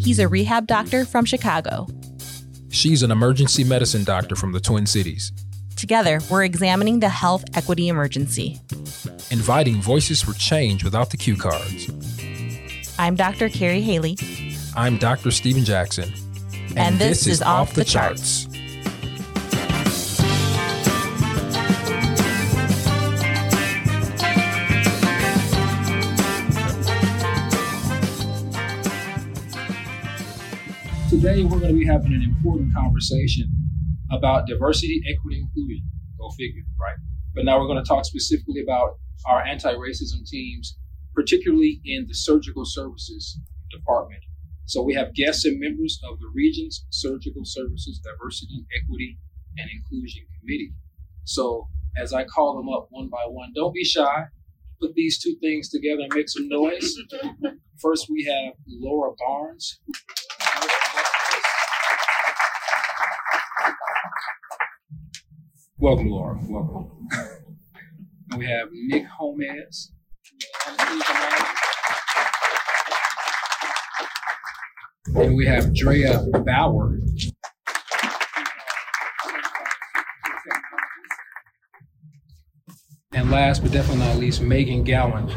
He's a rehab doctor from Chicago. She's an emergency medicine doctor from the Twin Cities. Together, we're examining the health equity emergency, inviting voices for change without the cue cards. I'm Dr. Kari Haley. I'm Dr. Steven Jackson. And, and this, this, is, Off the, the charts. charts. Today, we're going to be having an important conversation about diversity, equity, inclusion. Go figure, right? But now we're going to talk specifically about our anti racism teams, particularly in the surgical services department. So we have guests and members of the Region's Surgical Services Diversity, Equity, and Inclusion Committee. So as I call them up one by one, don't be shy. Put these two things together and make some noise. First, we have Laura Barnes. Welcome, Laura. Welcome. we have Nick Hommez. And we have Drea Bauer. And last but definitely not least, Meghan Gowan.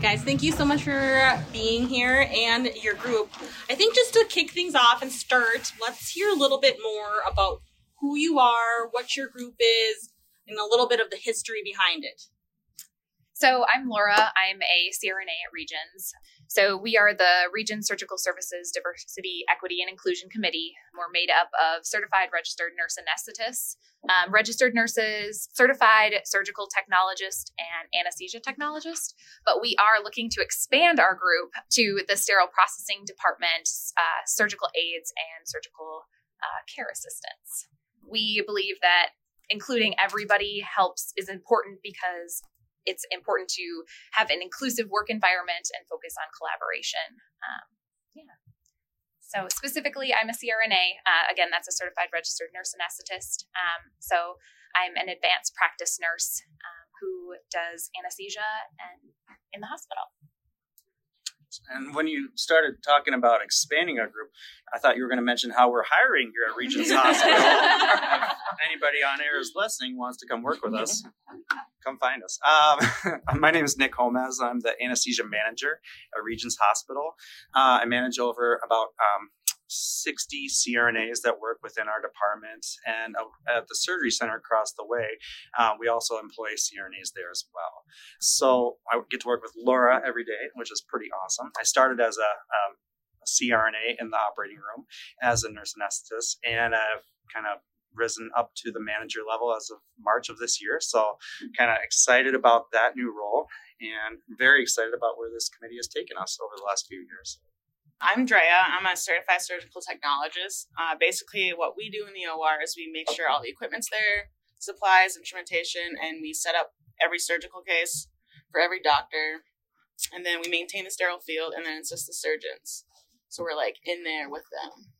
Right, guys, thank you so much for being here and your group. I think just to kick things off and start, let's hear a little bit more about who you are, what your group is, and a little bit of the history behind it. So, I'm Laura. I'm a CRNA at Regions. So, we are the Region Surgical Services Diversity, Equity, and Inclusion Committee. We're made up of certified registered nurse anesthetists, um, registered nurses, certified surgical technologist, and anesthesia technologist. But we are looking to expand our group to the sterile processing department, uh, surgical aides, and surgical uh, care assistants. We believe that including everybody helps is important because it's important to have an inclusive work environment and focus on collaboration. Um, yeah. So specifically, I'm a CRNA. Uh, again, that's a certified registered nurse anesthetist. Um, so I'm an advanced practice nurse um, who does anesthesia and in the hospital. And when you started talking about expanding our group, I thought you were going to mention how we're hiring here at Regions Hospital. if anybody on air is listening wants to come work with us, come find us. Um, my name is Nick Hommez. I'm the anesthesia manager at Regions Hospital. Uh, I manage over about um, 60 CRNAs that work within our department. And uh, at the surgery center across the way, uh, we also employ CRNAs there as well. So I get to work with Laura every day, which is pretty awesome. I started as a, um, a CRNA in the operating room as a nurse anesthetist, and I've kind of risen up to the manager level as of March of this year. So, kind of excited about that new role and very excited about where this committee has taken us over the last few years. I'm Drea. I'm a certified surgical technologist. Uh, basically, what we do in the OR is we make sure all the equipment's there, supplies, instrumentation, and we set up every surgical case for every doctor. And then we maintain the sterile field and then assist the surgeons. So we're like in there with them.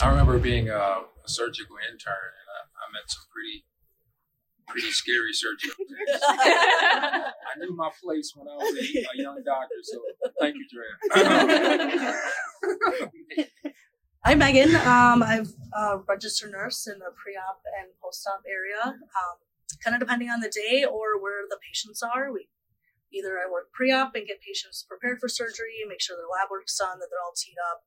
I remember being a, a surgical intern, and I, I met some pretty pretty scary surgery. I knew my place when I was a, a young doctor, so thank you, Drea. I'm Meghan. Um, I'm a registered nurse in the pre-op and post-op area. Um, kind of depending on the day or where the patients are. We either I work pre-op and get patients prepared for surgery, make sure their lab work's done, that they're all teed up,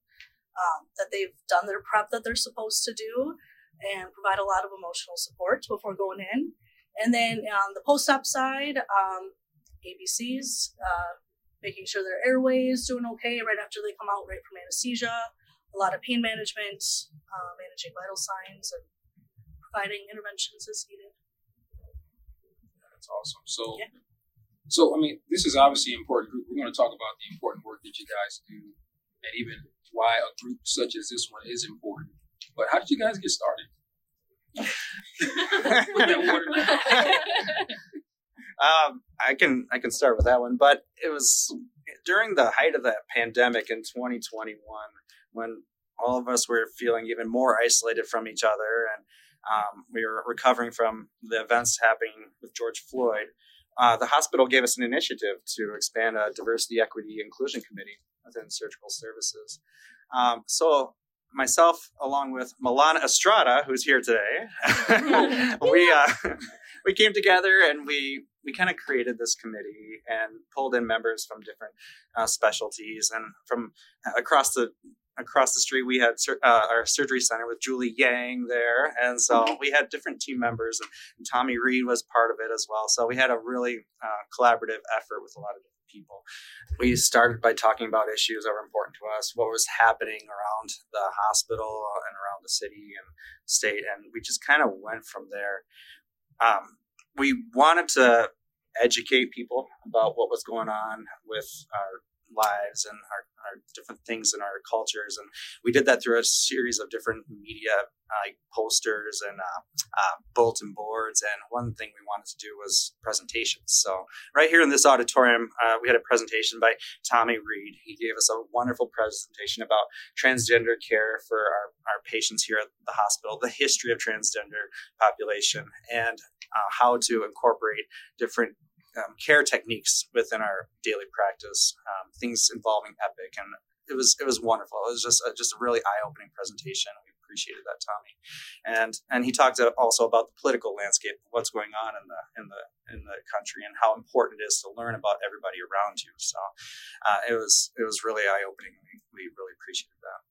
um, that they've done their prep that they're supposed to do, and provide a lot of emotional support before going in. And then on the post op side, um, ABCs, uh, making sure their airway is doing okay right after they come out right from anesthesia, a lot of pain management, uh, managing vital signs, and providing interventions as needed. That's awesome. So, yeah. so I mean, this is obviously an important group. We're going to talk about the important work that you guys do, and even why a group such as this one is important. But how did you guys get started? Um, I can I can start with that one, but it was during the height of that pandemic in 2021 when all of us were feeling even more isolated from each other and um, we were recovering from the events happening with George Floyd, uh, the hospital gave us an initiative to expand a diversity, equity, inclusion committee within surgical services. Um, so myself, along with Milana Estrada, who's here today, we uh, we came together and we we kind of created this committee and pulled in members from different uh, specialties and from across the across the street we had uh, our surgery center with Julie Yang there, and so mm-hmm. we had different team members, and, and Tommy Reed was part of it as well. So we had a really uh, collaborative effort with a lot of different people. We started by talking about issues that were important to us, what was happening around the hospital and around the city and state, and we just kind of went from there. Um, we wanted to educate people about what was going on with our lives and our, our different things in our cultures. And we did that through a series of different media uh, posters and uh, uh, bulletin boards. And one thing we wanted to do was presentations. So, right here in this auditorium, uh, we had a presentation by Tommy Reed. He gave us a wonderful presentation about transgender care for our, our patients here at the hospital, the history of transgender population, and uh, how to incorporate different um, care techniques within our daily practice, um, things involving Epic, and it was it was wonderful. It was just a, just a really eye opening presentation. We appreciated that, Tommy, and and he talked also about the political landscape, what's going on in the in the in the country, and how important it is to learn about everybody around you. So uh, it was it was really eye opening. We, we really appreciated that.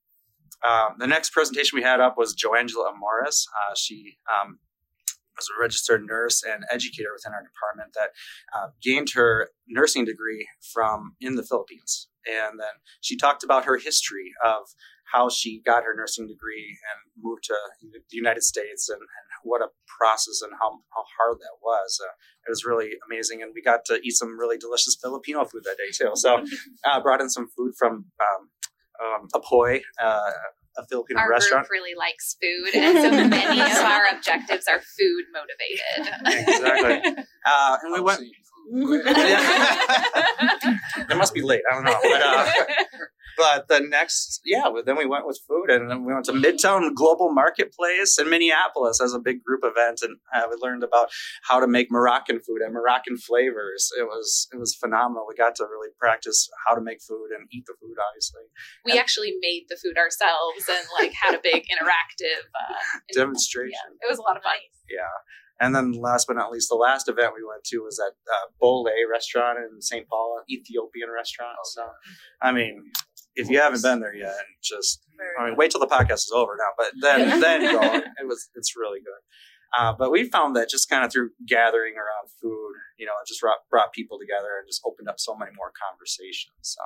Um, the next presentation we had up was Joangela Amaris. Uh, she um, was a registered nurse and educator within our department that uh, gained her nursing degree from in the Philippines. And then she talked about her history of how she got her nursing degree and moved to the United States and, and what a process and how, how hard that was. Uh, it was really amazing. And we got to eat some really delicious Filipino food that day too. So I uh, brought in some food from um, um, Apoy, uh, a Filipino our restaurant. group really likes food, and so many of our objectives are food motivated. exactly. Uh, and we went. it must be late. I don't know. But, uh, but the next, yeah, then we went with food and then we went to Midtown Global Marketplace in Minneapolis as a big group event. And uh, we learned about how to make Moroccan food and Moroccan flavors. It was, it was phenomenal. We got to really practice how to make food and eat the food, obviously. We and, actually made the food ourselves and like had a big interactive uh, demonstration. Yeah, it was a lot of fun. Yeah. And then last but not least, the last event we went to was at uh, Bole restaurant in St. Paul, an Ethiopian restaurant. So, I mean, if you haven't been there yet, just I mean, wait till the podcast is over now. But then then go. It was it's really good. Uh, but we found that just kind of through gathering around food, you know, it just brought, brought people together and just opened up so many more conversations. So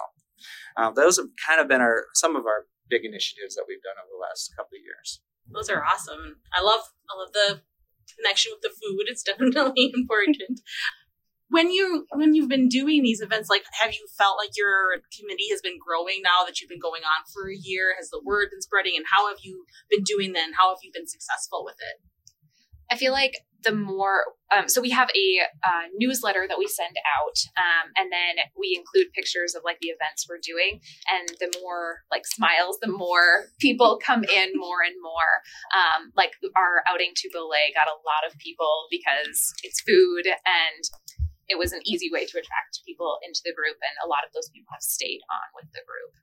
uh, those have kind of been our some of our big initiatives that we've done over the last couple of years. Those are awesome. I love I love the connection with the food. It's definitely important when you when you've been doing these events like have you felt like your committee has been growing now that you've been going on for a year? Has the word been spreading? And how have you been doing then? How have you been successful with it? I feel like the more um, so we have a uh, newsletter that we send out um, and then we include pictures of like the events we're doing. And the more like smiles the more people come in more and more. Um, like our outing to Bole got a lot of people because it's food and it was an easy way to attract people into the group, and a lot of those people have stayed on with the group.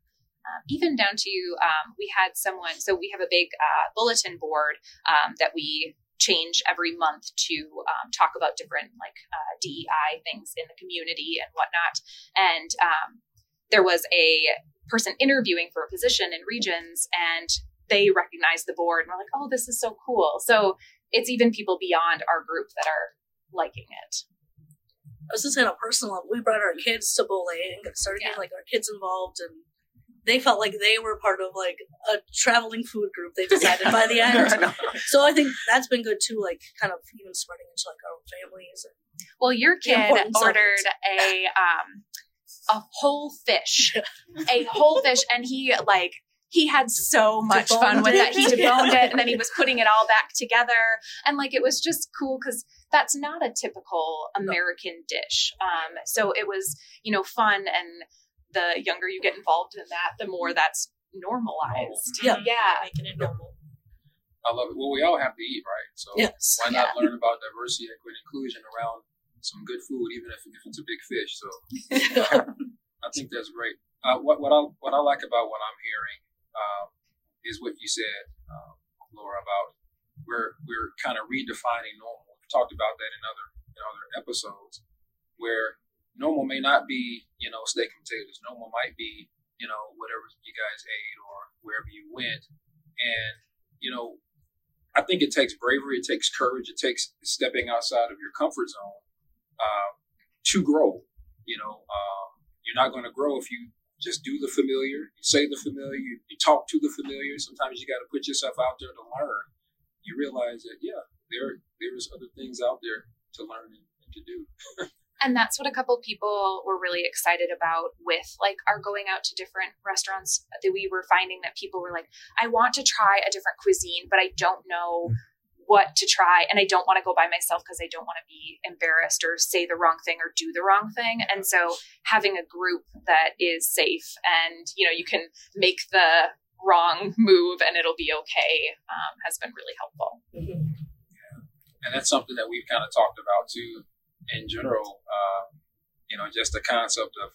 Um, even down to um, we had someone, so we have a big uh, bulletin board um, that we change every month to um, talk about different like uh, DEI things in the community and whatnot. And um, there was a person interviewing for a position in regions, and they recognized the board and were like, "Oh, this is so cool!" So it's even people beyond our group that are liking it. I was just on a personal level. We brought our kids to Bole and started yeah. getting like our kids involved, and they felt like they were part of like a traveling food group. They decided by the end. so I think that's been good too, like kind of even spreading into like our families. And well, your kid ordered a um a whole fish, a whole fish, and he like he had so much deboned fun with it. He deboned it and then he was putting it all back together. And like it was just cool because that's not a typical American no. dish. Um, so it was, you know, fun. And the younger you get involved in that, the more that's normalized. Yeah. Yeah. Making it normal. I love it. Well, we all have to eat, right? So Yes. why not learn about diversity, equity, and inclusion around some good food, even if, if it's a big fish? So I think that's great. Uh, what what I what I like about what I'm hearing um, is what you said, um, Laura, about we're we're kind of redefining normal. Talked about that in other in other episodes, where normal may not be you know steak and potatoes. Normal might be you know whatever you guys ate or wherever you went, and you know I think it takes bravery, it takes courage, it takes stepping outside of your comfort zone uh, to grow. You know, um, you're not going to grow if you just do the familiar, you say the familiar, you, you talk to the familiar. Sometimes you got to put yourself out there to learn. You realize that, yeah, there there's other things out there to learn and, and to do. And that's what a couple people were really excited about with like our going out to different restaurants that we were finding that people were like, I want to try a different cuisine, but I don't know what to try and I don't want to go by myself because I don't want to be embarrassed or say the wrong thing or do the wrong thing. And so having a group that is safe and you know you can make the wrong move and it'll be okay um, has been really helpful. And that's something that we've kind of talked about too in general uh, you know just the concept of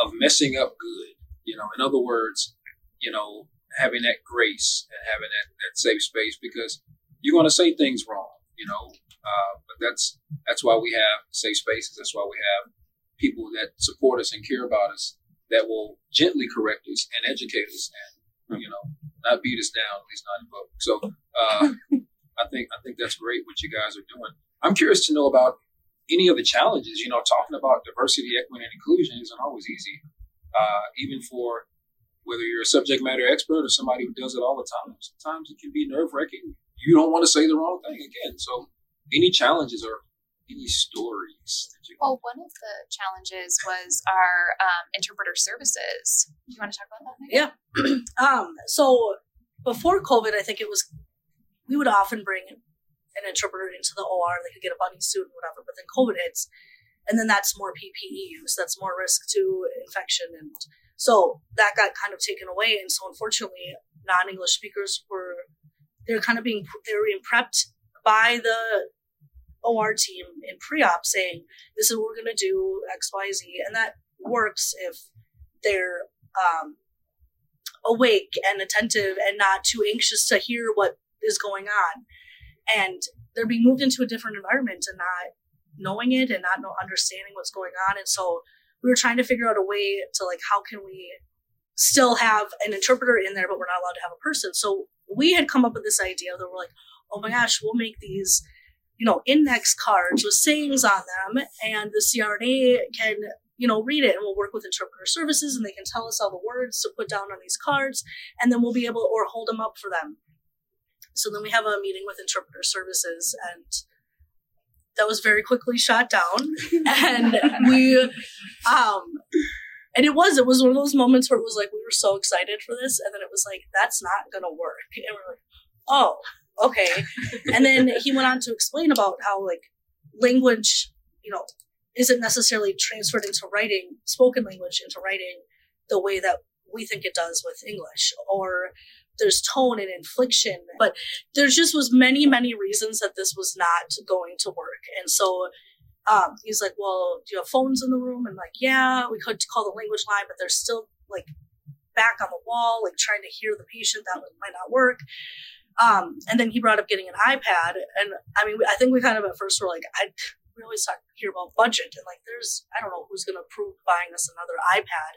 of messing up good you know. In other words you know having that grace and having that, that safe space because you're going to say things wrong you know uh, but that's that's why we have safe spaces. That's why we have people that support us and care about us that will gently correct us and educate us and you know not beat us down at least not in public. So uh, I think I think that's great what you guys are doing. I'm curious to know about any of the challenges. You know, talking about diversity, equity, and inclusion isn't always easy, uh, even for whether you're a subject matter expert or somebody who does it all the time. Sometimes it can be nerve wracking. You don't want to say the wrong thing again. So, any challenges or any stories that you? Well, one of the challenges was our um, interpreter services. Do you want to talk about that? Meghan? Yeah. um, so before COVID, I think it was we would often bring an interpreter into the OR. They could get a bunny suit and whatever. But then COVID hits, and then that's more PPE use. That's more risk to infection, and so that got kind of taken away. And so unfortunately, non-English speakers were they're kind of being they were being prepped by the OR team in pre-op saying this is what we're going to do X Y Z, and that works if they're um, awake and attentive and not too anxious to hear what is going on. And they're being moved into a different environment and not knowing it and not know, understanding what's going on. And so we were trying to figure out a way to like, how can we still have an interpreter in there, but we're not allowed to have a person. So we had come up with this idea that we're like, oh my gosh, we'll make these, you know, index cards with sayings on them, and the CRNA can, you know, read it, and we'll work with interpreter services, and they can tell us all the words to put down on these cards, and then we'll be able or hold them up for them. So then we have a meeting with interpreter services, and that was very quickly shot down, and we, um, and it was it was one of those moments where it was like we were so excited for this, and then it was like that's not gonna work, and we're like, oh, okay, and then he went on to explain about how like language, you know, isn't necessarily transferred into writing, spoken language into writing, the way that we think it does with English, or there's tone and inflection, but there just was many many reasons that this was not going to work, and so um, he's like, well, do you have phones in the room? And like, yeah, we could call the language line, but they're still like back on the wall, like trying to hear the patient. That might not work. Um, and then he brought up getting an iPad. And I mean, I think we kind of at first were like, I we always talk here about budget and like, there's, I don't know who's going to approve buying us another iPad.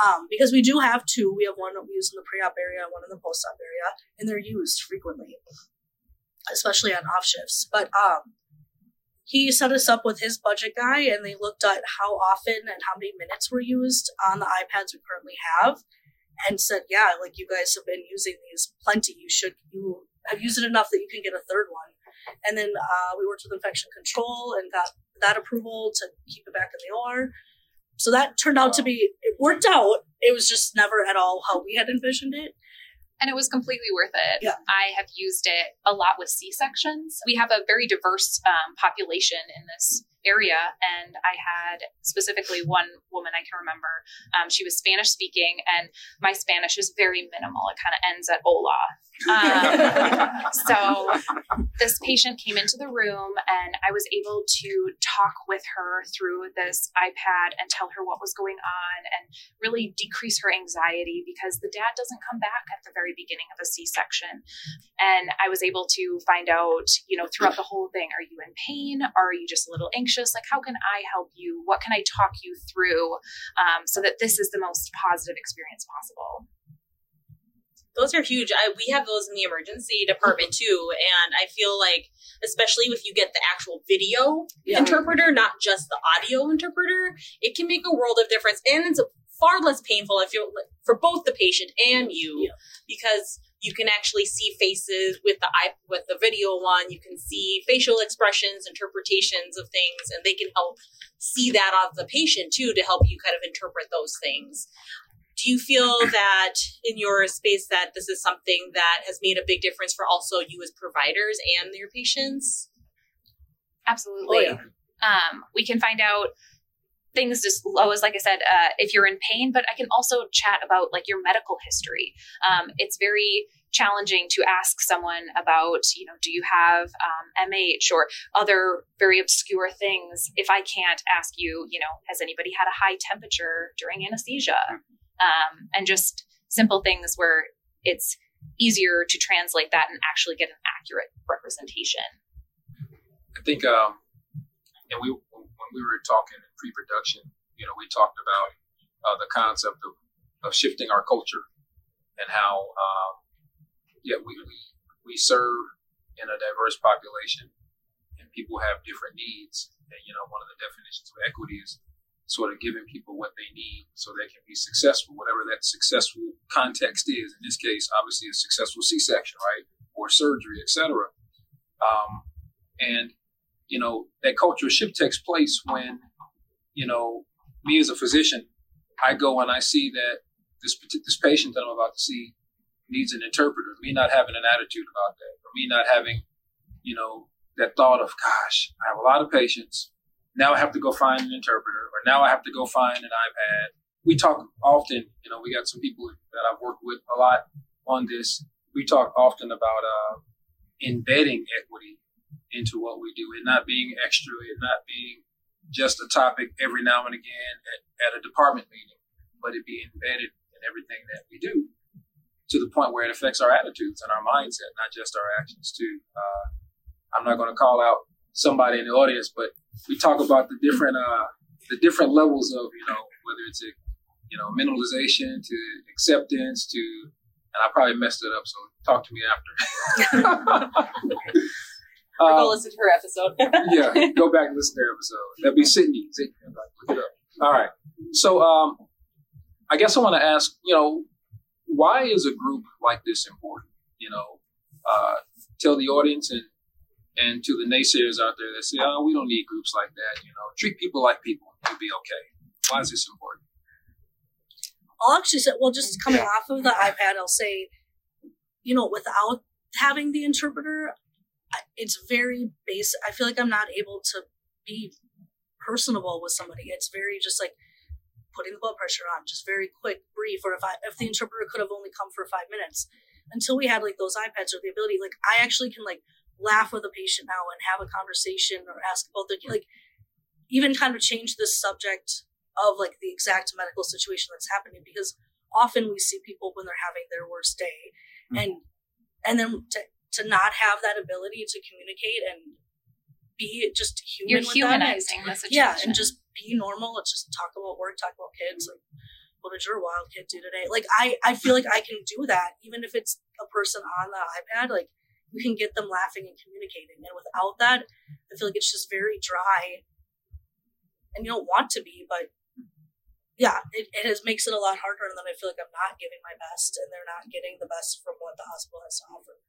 Um, because we do have two. We have one that we use in the pre-op area, one in the post-op area, and they're used frequently, especially on off shifts. But um, he set us up with his budget guy and they looked at how often and how many minutes were used on the iPads we currently have and said, yeah, like you guys have been using these plenty. You should, you have used it enough that you can get a third one. And then uh, we worked with infection control and got that approval to keep it back in the OR. So that turned out to be, it worked out. It was just never at all how we had envisioned it. and it was completely worth it. Yeah. I have used it a lot with C sections. We have a very diverse um, population in this area. And I had specifically one woman I can remember. Um, she was Spanish speaking, and my Spanish is very minimal. It kind of ends at hola. Um, so this patient came into the room, and I was able to talk with her through this iPad and tell her what was going on and really decrease her anxiety because the dad doesn't come back at the very beginning of a C section. And I was able to find out, you know, throughout the whole thing are you in pain? Are you just a little anxious? Like, how can I help you? What can I talk you through um, so that this is the most positive experience possible? those are huge. I, we have those in the emergency department too, and I feel like, especially if you get the actual video yeah. interpreter, not just the audio interpreter, it can make a world of difference, and it's far less painful. I feel for both the patient and you, yeah. because you can actually see faces with the eye, with the video one. You can see facial expressions, interpretations of things, and they can help see that of the patient too to help you kind of interpret those things do you feel that in your space that this is something that has made a big difference for also you as providers and your patients absolutely oh, yeah. um, we can find out things as low as like i said uh, if you're in pain but i can also chat about like your medical history um, it's very challenging to ask someone about you know do you have um, mh or other very obscure things if i can't ask you you know has anybody had a high temperature during anesthesia um, and just simple things where it's easier to translate that and actually get an accurate representation. I think, um, and we when we were talking in pre-production, you know, we talked about uh, the concept of, of shifting our culture and how, um, yeah, we, we we serve in a diverse population, and people have different needs. And you know, one of the definitions of equity is sort of giving people what they need so they can be successful, whatever that successful context is. In this case, obviously a successful C-section, right, or surgery, etc. Um, and you know that cultural shift takes place when you know me as a physician, I go and I see that this this patient that I'm about to see needs an interpreter. Me not having an attitude about that, or me not having, you know, that thought of, gosh, I have a lot of patients now I have to go find an interpreter, or now I have to go find an iPad. We talk often, you know, we got some people that I've worked with a lot on this. We talk often about uh, embedding equity into what we do and not being extra and not being just a topic every now and again at, at a department meeting, but it be embedded in everything that we do to the point where it affects our attitudes and our mindset, not just our actions too. Uh, I'm not going to call out somebody in the audience, but we talk about the different uh, the different levels of you know whether it's a you know minimalization to acceptance to and I probably messed it up, so talk to me after. or go um, listen to her episode. yeah, go back and listen to her episode. That'd be Sydney. Sydney. Look it up. All right. So um, I guess I want to ask, you know, why is a group like this important? You know, uh, tell the audience and and to the naysayers out there that say, "Oh, we don't need groups like that," you know, treat people like people, you'll be okay. Why is this important? I'll actually say, well, just coming off of the iPad, I'll say, you know, without having the interpreter, it's very basic. I feel like I'm not able to be personable with somebody. It's very just like putting the blood pressure on, just very quick, brief. Or if I if the interpreter could have only come for five minutes, until we had like those iPads or the ability, like I actually can like laugh with a patient now and have a conversation or ask about the like even kind of change the subject of like the exact medical situation that's happening because often we see people when they're having their worst day mm-hmm. and and then to, to not have that ability to communicate and be just human You're humanizing the situation. Yeah, and just be normal. Let's just talk about work, talk about kids. Like, what did your wild kid do today? Like, I I feel like I can do that, even if it's a person on the iPad. Like, you can get them laughing and communicating. And without that, I feel like it's just very dry. And you don't want to be, but yeah, it, it has, makes it a lot harder. And then I feel like I'm not giving my best and they're not getting the best from what the hospital has to offer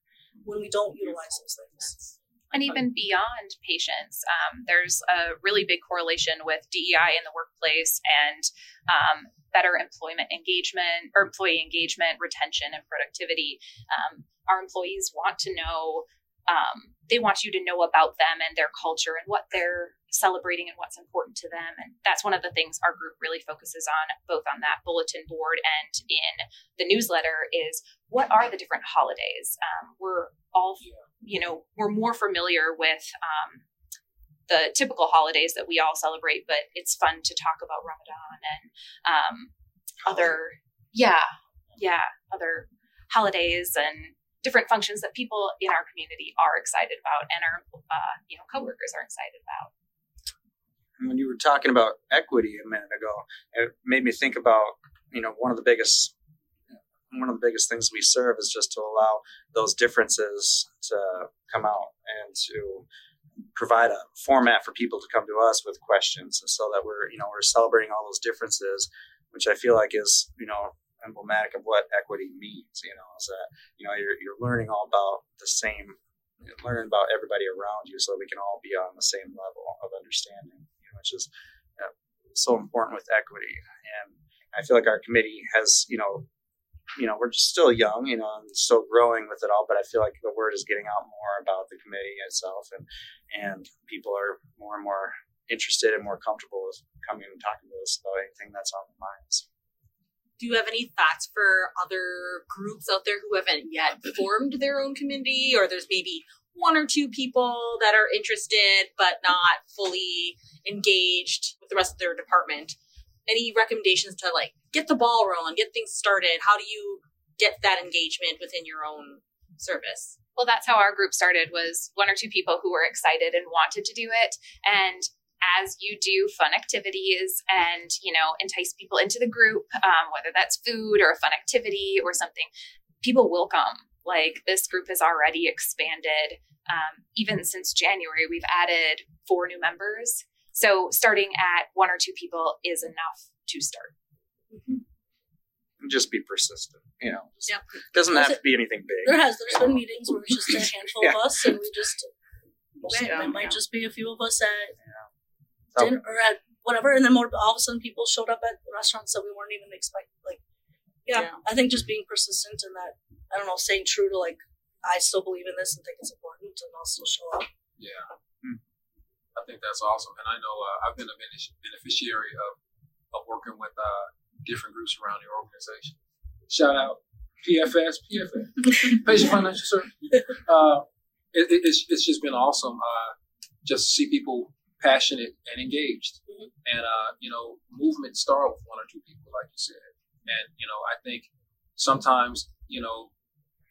when we don't utilize those things. And even beyond patients, um, there's a really big correlation with DEI in the workplace and um, better employment engagement or employee engagement, retention, and productivity. Um, our employees want to know um, they want you to know about them and their culture and what they're celebrating and what's important to them. And that's one of the things our group really focuses on, both on that bulletin board and in the newsletter, is what are the different holidays? Um, we're all, you know, we're more familiar with um, the typical holidays that we all celebrate, but it's fun to talk about Ramadan and um, other, yeah, yeah, other holidays and different functions that people in our community are excited about and our, uh, you know, coworkers are excited about. When you were talking about equity a minute ago, it made me think about, you know, one of the biggest one of the biggest things we serve is just to allow those differences to come out and to provide a format for people to come to us with questions so that we're you know we're celebrating all those differences which i feel like is you know emblematic of what equity means you know is that you know you're, you're learning all about the same learning about everybody around you so we can all be on the same level of understanding you know, which is uh, so important with equity and i feel like our committee has you know you know, we're just still young, you know, and still growing with it all, but I feel like the word is getting out more about the committee itself and, and people are more and more interested and more comfortable with coming and talking to us about anything that's on their minds. Do you have any thoughts for other groups out there who haven't yet formed their own community or there's maybe one or two people that are interested but not fully engaged with the rest of their department? Any recommendations to like get the ball rolling, get things started? How do you get that engagement within your own service? Well, that's how our group started was one or two people who were excited and wanted to do it. And as you do fun activities and, you know, entice people into the group, um, whether that's food or a fun activity or something, people will come. Like this group has already expanded. Um, even since January, we've added four new members. So starting at one or two people is enough to start. Mm-hmm. Just be persistent. You know, Yeah. doesn't have to be anything big. There has there's been meetings where it's just a handful Yeah. of us and we just okay, Yeah. it might just be a few of us at Dinner or at whatever, and then more all of a sudden people showed up at restaurants that we weren't even expecting. Like, yeah, Yeah. I think just being persistent and that I don't know, staying true to like I still believe in this and think it's important, and I'll still show up. Yeah. Hmm. I think that's awesome. And I know uh, I've been a benefic- beneficiary of, of working with uh, different groups around the organization. Shout out PFS, PFS, Patient Financial Service. Uh, it, it, it's, it's just been awesome uh, just to see people passionate and engaged. Mhm. And, uh, you know, movement start with one or two people, like you said. And, you know, I think sometimes, you know,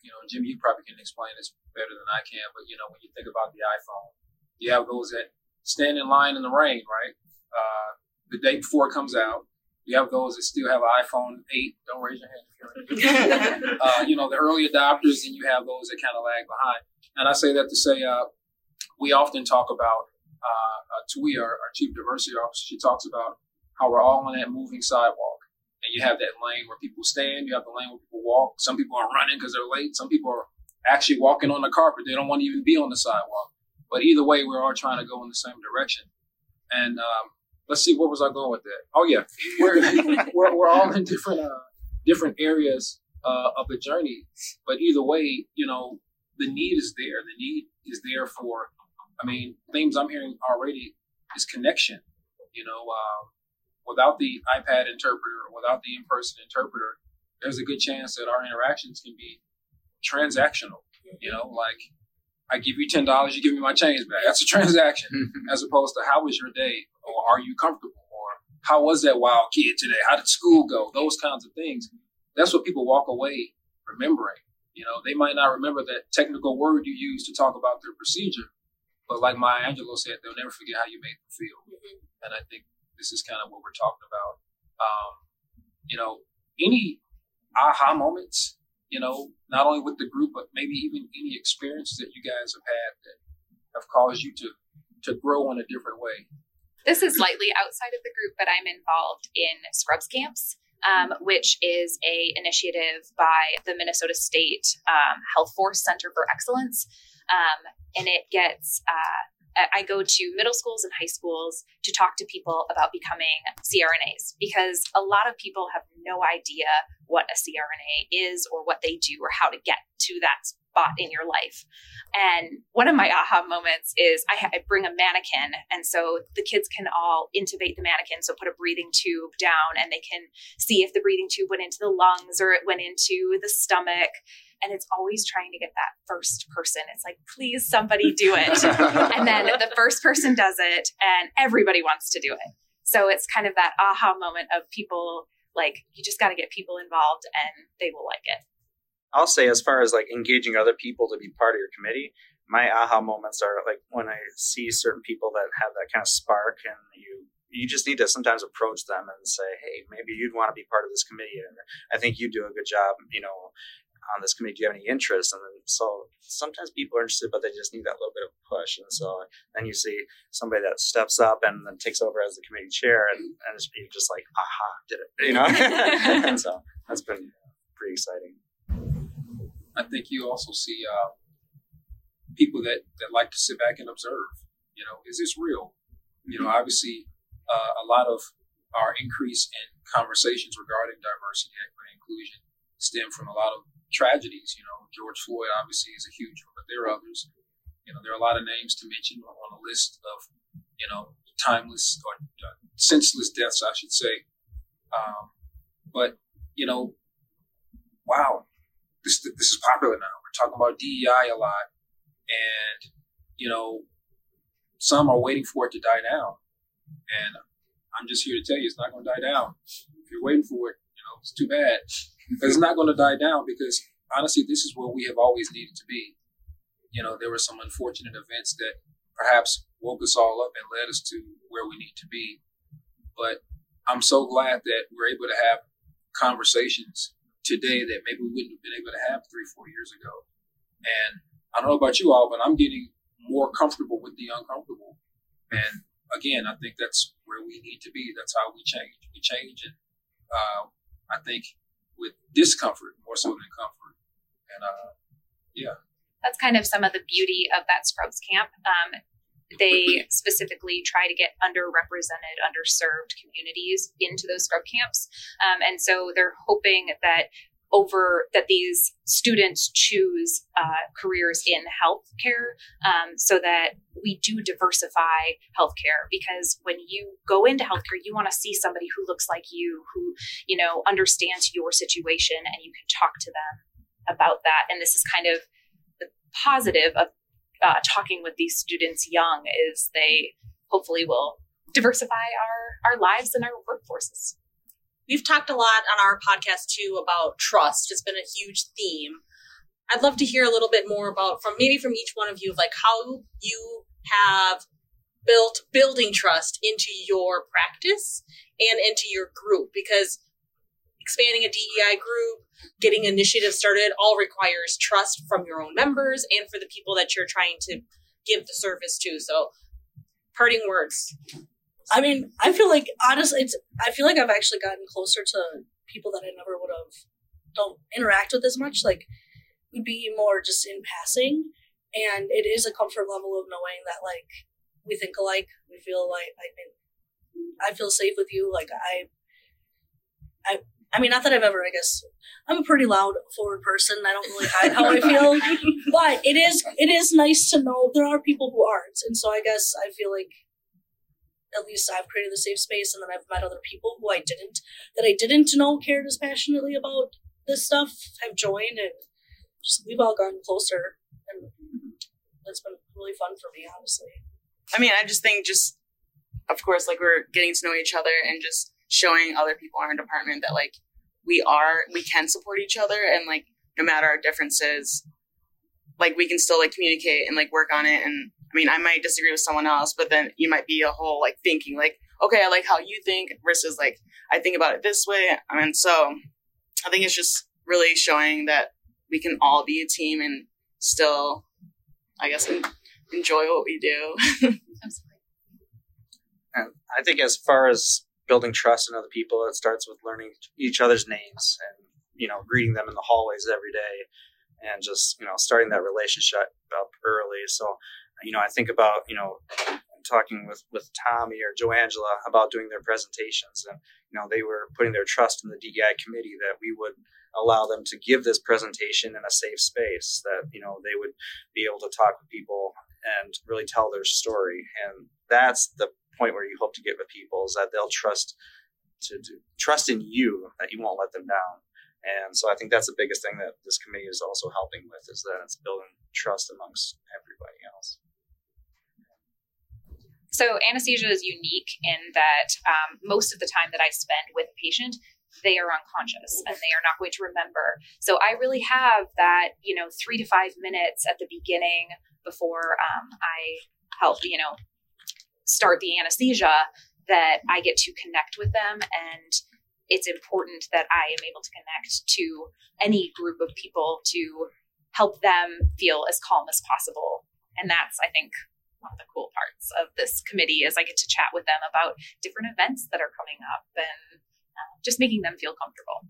you know, Jim, you probably can explain this better than I can, but, you know, when you think about the iPhone, you have those that stand in line in the rain, right? Uh, the day before it comes out. You have those that still have an iPhone 8. Don't raise your hand if you're uh, you know, the early adopters, and you have those that kind of lag behind. And I say that to say, uh, we often talk about, uh, uh, Tui, our, our chief diversity officer, she talks about how we're all on that moving sidewalk. And you have that lane where people stand, you have the lane where people walk. Some people are running because they're late. Some people are actually walking on the carpet. They don't want to even be on the sidewalk. But either way, we're all trying to go in the same direction. And um, let's see, where was I going with that? Oh yeah, we're we're, we're all in different uh, different areas uh, of the journey. But either way, you know, the need is there. The need is there for. I mean, themes I'm hearing already is connection. You know, um, without the iPad interpreter, or without the in-person interpreter, there's a good chance that our interactions can be transactional. You know, like I give you ten dollars, you give me my change back. That's a transaction, as opposed to how was your day, or are you comfortable, or how was that wild kid today? How did school go? Those kinds of things. That's what people walk away remembering. You know, they might not remember that technical word you used to talk about their procedure, but like Maya Angelou said, they'll never forget how you made them feel. And I think this is kind of what we're talking about. Um, you know, any aha moments, you know, not only with the group, but maybe even any experiences that you guys have had that have caused you to to grow in a different way. This is slightly outside of the group, but I'm involved in Scrubs Camps, um, which is a initiative by the Minnesota State um, Health Force Center for Excellence, um, and it gets. Uh, I go to middle schools and high schools to talk to people about becoming CRNAs because a lot of people have no idea what a CRNA is or what they do or how to get to that spot in your life. And one of my aha moments is I, I, bring a mannequin, and so the kids can all intubate the mannequin. So put a breathing tube down, and they can see if the breathing tube went into the lungs or it went into the stomach. And it's always trying to get that first person. It's like, please, somebody do it. and then the first person does it, and everybody wants to do it. So it's kind of that aha moment of people like, you just got to get people involved and they will like it. I'll say as far as like engaging other people to be part of your committee, my aha moments are like when I see certain people that have that kind of spark and you you just need to sometimes approach them and say, hey, maybe you'd want to be part of this committee. And I think you do a good job, you know, on this committee. Do you have any interest? And then so sometimes people are interested, but they just need that little bit of push. And so then you see somebody that steps up and then takes over as the committee chair, and, and it's just like, aha, did it, you know? and so that's been pretty exciting. I think you also see uh, people that, that like to sit back and observe. You know, is this real? You know, obviously, uh, a lot of our increase in conversations regarding diversity, equity, inclusion stem from a lot of tragedies. You know, George Floyd obviously is a huge one, but there are others. You know, there are a lot of names to mention on a list of, you know, timeless or uh, senseless deaths, I should say. Um, but, you know, wow, this this is popular now. We're talking about DEI a lot, and you know, some are waiting for it to die down, and I'm just here to tell you it's not going to die down. If you're waiting for it, you know, it's too bad. It's not going to die down because honestly, this is where we have always needed to be. You know, there were some unfortunate events that perhaps woke us all up and led us to where we need to be. But I'm so glad that we're able to have conversations today that maybe we wouldn't have been able to have three, four years ago. And I don't know about you all, but I'm getting more comfortable with the uncomfortable. And again, I think that's where we need to be. That's how we change. We change, and uh, I think with discomfort more so than comfort. And uh, yeah, that's kind of some of the beauty of that Scrubs camp. Um, they specifically try to get underrepresented, underserved communities into those scrub camps. Um, and so they're hoping that over that these students choose uh, careers in healthcare um, so that we do diversify healthcare because when you go into healthcare you want to see somebody who looks like you who you know understands your situation and you can talk to them about that and this is kind of the positive of uh, talking with these students young is they hopefully will diversify our, our lives and our workforces. We've talked a lot on our podcast too about trust. It's been a huge theme. I'd love to hear a little bit more about from maybe from each one of you, like how you have built building trust into your practice and into your group because expanding a DEI group, getting initiatives started all requires trust from your own members and for the people that you're trying to give the service to. So, parting words. I mean, I feel like honestly, it's. I feel like I've actually gotten closer to people that I never would have don't interact with as much. Like, would be more just in passing, and it is a comfort level of knowing that like we think alike. We feel like I think I feel safe with you. Like I, I I mean, not that I've ever, I guess, I'm a pretty loud, forward person. I don't really hide how I feel, but it is, it is nice to know there are people who aren't. And so I guess I feel like at least I've created the safe space and then I've met other people who I didn't, that I didn't know cared as passionately about this stuff, have joined and just, we've all gotten closer and it's been really fun for me, honestly. I mean, I just think just, of course, like we're getting to know each other and just showing other people in our department that like we are we can support each other and like no matter our differences like we can still like communicate and like work on it and i mean i might disagree with someone else but then you might be a whole like thinking like okay i like how you think versus like i think about it this way I mean, so i think it's just really showing that we can all be a team and still i guess enjoy what we do and i think as far as building trust in other people. It starts with learning each other's names and you know greeting them in the hallways every day, and just you know starting that relationship up early. So you know I think about you know talking with with Tommy or Joangela about doing their presentations, and you know they were putting their trust in the DEI committee that we would allow them to give this presentation in a safe space that you know they would be able to talk with people and really tell their story. And that's the point where you hope to get with people is that they'll trust to, to trust in you that you won't let them down. And so i think that's the biggest thing that this committee is also helping with is that it's building trust amongst everybody else so anesthesia is unique in that um, most of the time that i spend with a patient they are unconscious and they are not going to remember. So I really have that, you know, three to five minutes at the beginning before um, I help, you know, start the anesthesia that I get to connect with them. And it's important that I am able to connect to any group of people to help them feel as calm as possible. And that's, I think, one of the cool parts of this committee is I get to chat with them about different events that are coming up and just making them feel comfortable.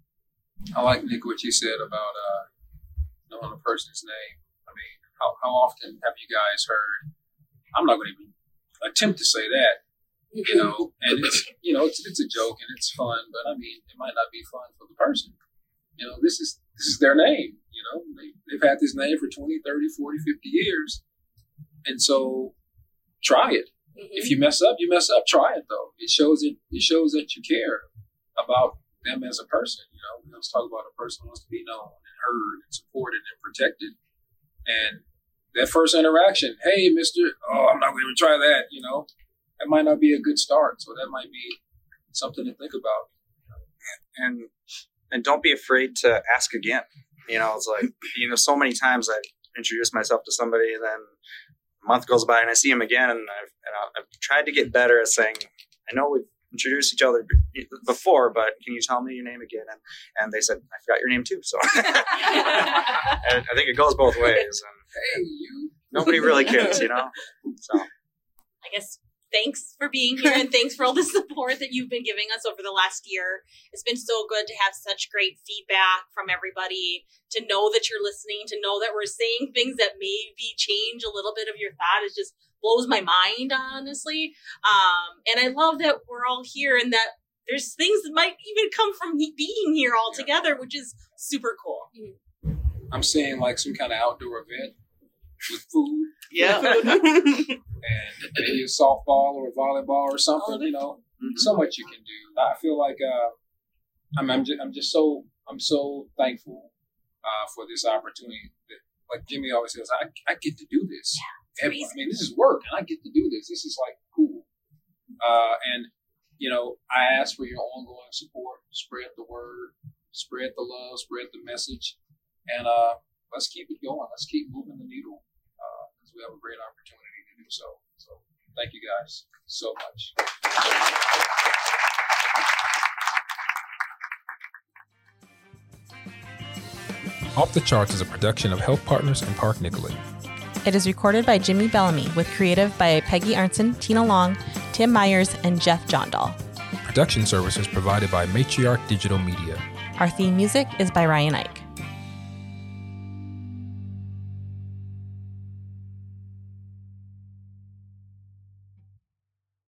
I like Nick what you said about uh, knowing a person's name. I mean, how, how often have you guys heard? I'm not going to even attempt to say that, you know. And it's you know it's it's a joke and it's fun, but I mean it might not be fun for the person. You know, this is this is their name. You know, they, they've had this name for 20, 30, 40, 50 years, and so try it. Mm-hmm. If you mess up, you mess up. Try it though. It shows it. It shows that you care about them as a person. You know, we always talk about a person wants to be known and heard and supported and protected. And that first interaction, hey, Mister, oh, I'm not going to try that. You know, that might not be a good start. So that might be something to think about. And and don't be afraid to ask again. You know, it's like you know, so many times I introduce myself to somebody, and then a month goes by, and I see him again, and I've, and I've tried to get better at saying, I know we've introduced each other before, but can you tell me your name again? And, and they said, I forgot your name too. So I think it goes both ways. And, hey, you. Nobody really cares, you know? So I guess thanks for being here and thanks for all the support that you've been giving us over the last year. It's been so good to have such great feedback from everybody, to know that you're listening, to know that we're saying things that maybe change a little bit of your thought is just blows my mind, honestly. Um, and I love that we're all here and that there's things that might even come from being here all together, which is super cool. I'm saying like some kind of outdoor event with food. Yeah. maybe a softball or a volleyball or something, you know. Mm-hmm. So much you can do. I feel like uh, I'm, I'm, just, I'm just so I'm so thankful uh, for this opportunity. That, like Jimmy always says, I, I get to do this. Yeah I mean, this is work, and I get to do this. This is like cool. Uh, and you know, I ask for your ongoing support. Spread the word, spread the love, spread the message, and uh, let's keep it going. Let's keep moving the needle because uh, we have a great opportunity to do so. So, thank you guys so much. Off the Charts is a production of HealthPartners and Park Nicollet. It is recorded by Jimmy Bellamy with creative by Peggy Arnson, Tina Long, Tim Myers, and Jeff Jondahl. Production services provided by Matriarch Digital Media. Our theme music is by Ryan Ike.